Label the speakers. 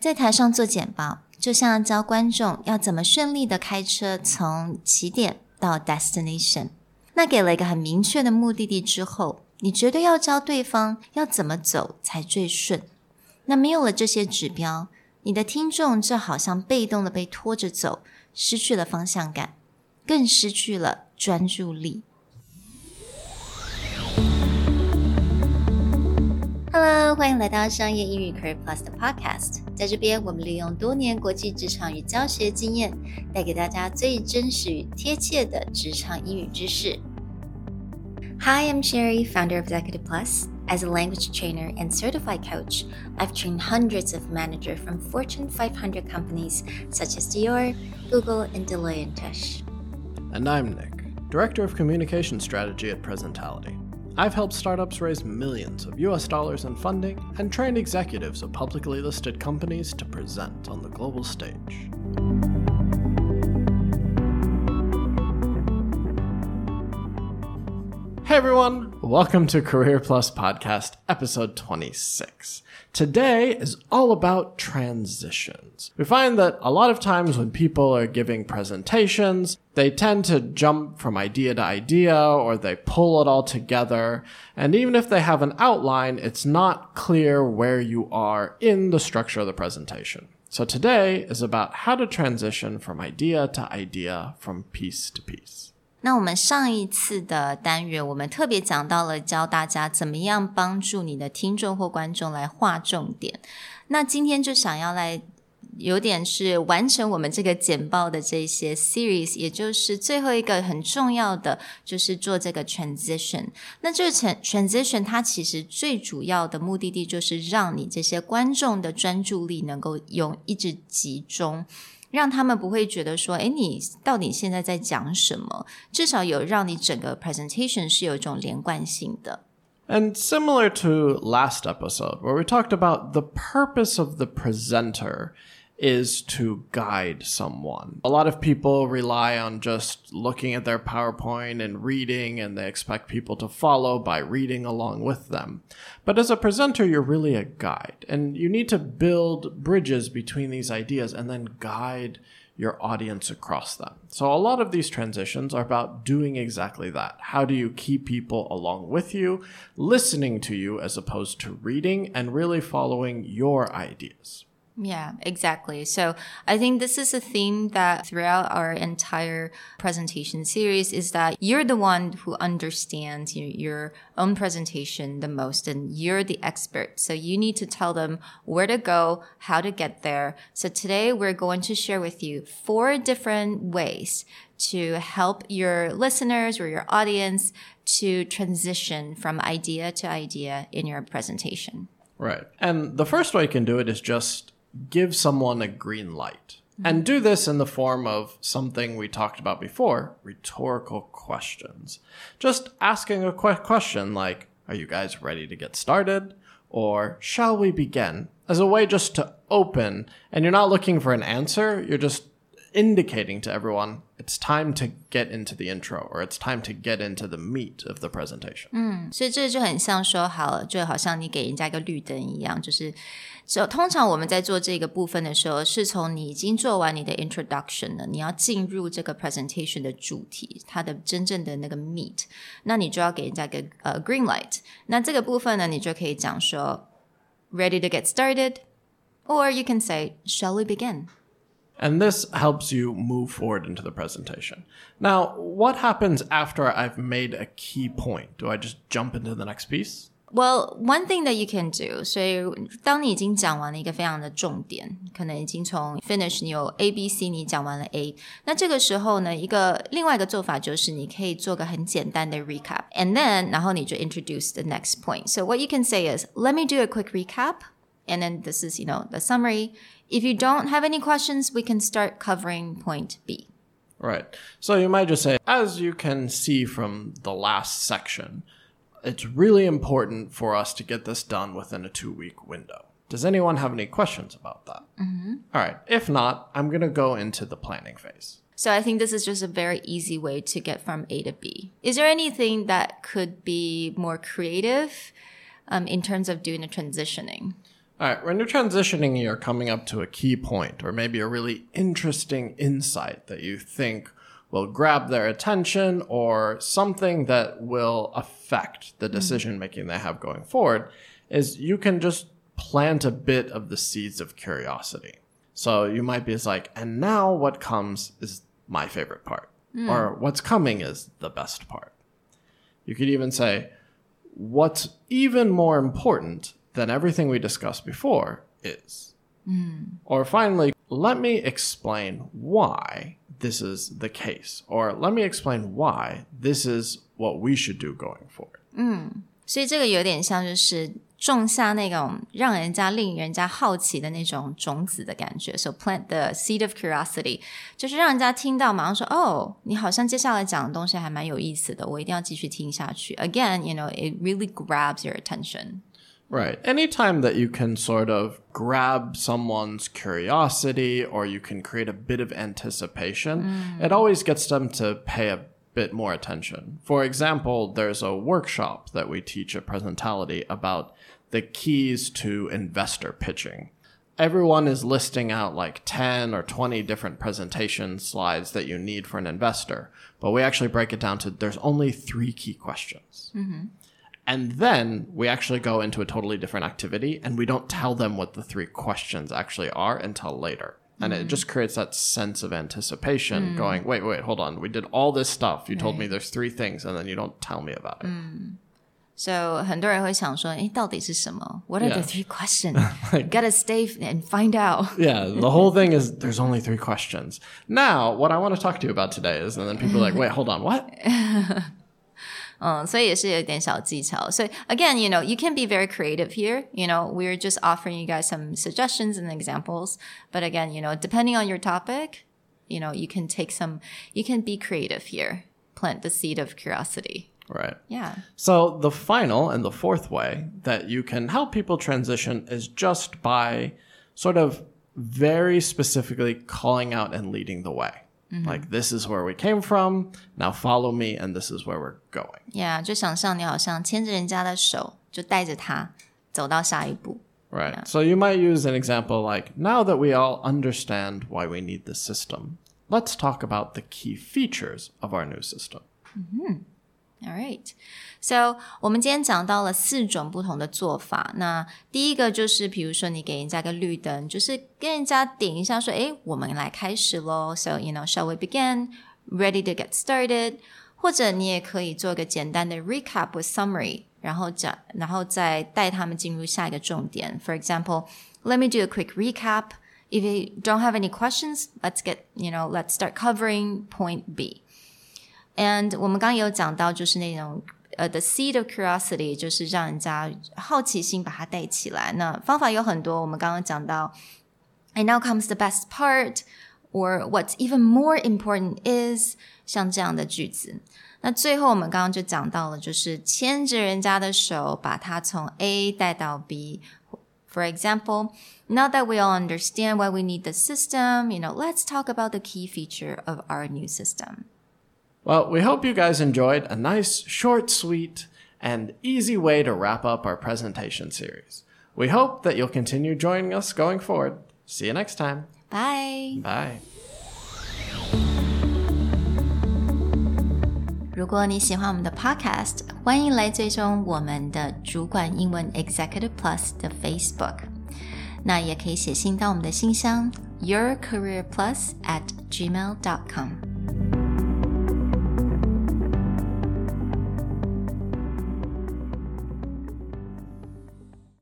Speaker 1: 在台上做简报，就像教观众要怎么顺利的开车从起点到 destination。那给了一个很明确的目的地之后，你绝对要教对方要怎么走才最顺。那没有了这些指标，你的听众就好像被动的被拖着走，失去了方向感，更失去了专注力。Hello，欢迎来到商业英语 Career Plus 的 Podcast。在这边，我们利用多年国际职场与教学经验，带给大家最真实与贴切的职场英语知识。Hi, I'm Sherry, founder of Executive Plus. As a language trainer and certified coach, I've trained hundreds of managers from Fortune 500 companies such as Dior, Google, and Deloitte & Touche.
Speaker 2: And I'm Nick, Director of Communication Strategy at Presentality. I've helped startups raise millions of US dollars in funding and trained executives of publicly listed companies to present on the global stage. Hey everyone, welcome to Career Plus Podcast, episode 26. Today is all about transitions. We find that a lot of times when people are giving presentations, they tend to jump from idea to idea or they pull it all together. And even if they have an outline, it's not clear where you are in the structure of the presentation. So today is about how to transition from idea to idea, from piece to piece.
Speaker 1: 那我们上一次的单元，我们特别讲到了教大家怎么样帮助你的听众或观众来划重点。那今天就想要来有点是完成我们这个简报的这些 series，也就是最后一个很重要的，就是做这个 transition。那这个 transition 它其实最主要的目的地就是让你这些观众的专注力能够用一直集中。让他们不会觉得说，哎，你到底现在在讲什么？至少有让你整个 presentation 是有一种连贯性的。
Speaker 2: And similar to last episode, where we talked about the purpose of the presenter is to guide someone. A lot of people rely on just looking at their PowerPoint and reading, and they expect people to follow by reading along with them. But as a presenter, you're really a guide, and you need to build bridges between these ideas and then guide your audience across them. So a lot of these transitions are about doing exactly that. How do you keep people along with you, listening to you as opposed to reading, and really following your ideas?
Speaker 1: Yeah, exactly. So I think this is a theme that throughout our entire presentation series is that you're the one who understands your, own presentation the most and you're the expert. So you need to tell them where to go, how to get there. So today we're going to share with you four different ways to help your listeners or your audience to transition from idea to idea in your presentation.
Speaker 2: Right. And the first way you can do it is just give someone a green light. And do this in the form of something we talked about before rhetorical questions. Just asking a qu- question like, Are you guys ready to get started? Or shall we begin? As a way just to open, and you're not looking for an answer, you're just indicating to everyone it's time to get into the intro or it's time to get into the meat of the presentation.
Speaker 1: 嗯，所以这就很像说好了，就好像你给人家一个绿灯一样，就是就通常我们在做这个部分的时候，是从你已经做完你的 introduction 了，你要进入这个 presentation 的主题，它的真正的那个 meat，那你就要给人家一个呃 green light。那这个部分呢，你就可以讲说 ready to get started，or you can say shall we begin。
Speaker 2: And this helps you move forward into the presentation. Now, what happens after I've made a key point? Do I just jump into the next piece?
Speaker 1: Well, one thing that you can do，所以当你已经讲完了一个非常的重点，可能已经从 finish 你有 A、B、C，你讲完了 A，那这个时候呢，一个另外一个做法就是你可以做个很简单的 recap，and then 然后你就 introduce the next point. So what you can say is, let me do a quick recap, and then this is you know the summary. If you don't have any questions, we can start covering point B.
Speaker 2: Right. So you might just say, as you can see from the last section, it's really important for us to get this done within a two week window. Does anyone have any questions about that? Mm-hmm. All right. If not, I'm going to go into the planning phase.
Speaker 1: So I think this is just a very easy way to get from A to B. Is there anything that could be more creative um, in terms of doing the transitioning?
Speaker 2: All right, when you're transitioning, you're coming up to a key point or maybe a really interesting insight that you think will grab their attention or something that will affect the hmm. decision making they have going forward is you can just plant a bit of the seeds of curiosity. So you might be like, and now what comes is my favorite part, hmm. or what's coming is the best part. You could even say, what's even more important than everything we discussed before is. Or finally, let me explain why this is the case, or let me explain why this is what we should do going forward.
Speaker 1: 所以这个有点像就是种下那种让人家令人家好奇的那种种子的感觉。So plant the seed of curiosity，就是让人家听到马上说哦，你好像接下来讲的东西还蛮有意思的，我一定要继续听下去。Again, you know, it really grabs your attention.
Speaker 2: Right. Anytime that you can sort of grab someone's curiosity or you can create a bit of anticipation, mm. it always gets them to pay a bit more attention. For example, there's a workshop that we teach at Presentality about the keys to investor pitching. Everyone is listing out like 10 or 20 different presentation slides that you need for an investor, but we actually break it down to there's only three key questions. Mm-hmm. And then we actually go into a totally different activity and we don't tell them what the three questions actually are until later. And it just creates that sense of anticipation going, wait, wait, hold on. We did all this stuff. You told me there's three things and then you don't tell me about it.
Speaker 1: So 很多人会想说，诶，到底是什么？What are the
Speaker 2: Yeah.
Speaker 1: three questions? You gotta stay and find out.
Speaker 2: Yeah, the whole thing is there's only three questions. Now, what I want to talk to you about today is, and then people are like, wait, hold on, what?
Speaker 1: 嗯，所以也是有点小技巧。所以 again, you know, you can be very creative here. You know, we're just offering you guys some suggestions and examples. But again, you know, depending on your topic, you know, you can take some. You can be creative here. Plant the seed of curiosity.
Speaker 2: Right.
Speaker 1: Yeah.
Speaker 2: So the final and the fourth way that you can help people transition is just by sort of very specifically calling out and leading the way. Like this is where we came from. Now follow me, and this is where we're going.
Speaker 1: Yeah，就想象你好像牵着人家的手，就带着他走到下一步。
Speaker 2: Right. So you might use an example like now that we all understand why we need this system, let's talk about the key features of our new system.
Speaker 1: All right. So 我们今天讲到了四种不同的做法。那第一个就是，比如说你给人家个绿灯，就是跟人家点一下说：“诶，我们来开始喽。” So you know, shall we begin? Ready to get started? 或者你也可以做个简单的 recap with summary，然后讲，然后再带他们进入下一个重点。For example, let me do a quick recap. If you don't have any questions, let's get you know, let's start covering point B. And 我们刚刚也有讲到，就是那种呃，the seed of curiosity，就是让人家好奇心把它带起来。那方法有很多，我们刚刚讲到，and now comes the best part，or what's even more important is，像这样的句子。那最后我们刚刚就讲到了，就是牵着人家的手，把他从 A 带到 B。For example, now that we all understand why we need the system, you know, let's talk about the key feature of our new system.
Speaker 2: Well, we hope you guys enjoyed a nice, short, sweet, and easy way to wrap up our presentation series. We hope that you'll continue joining us going forward. See you next time.
Speaker 1: Bye.
Speaker 2: Bye.
Speaker 1: 如果你喜欢我们的 Podcast，欢迎来追踪我们的主管英文 Executive Plus 的 Facebook。那也可以写信到我们的信箱 yourcareerplus at gmail.com。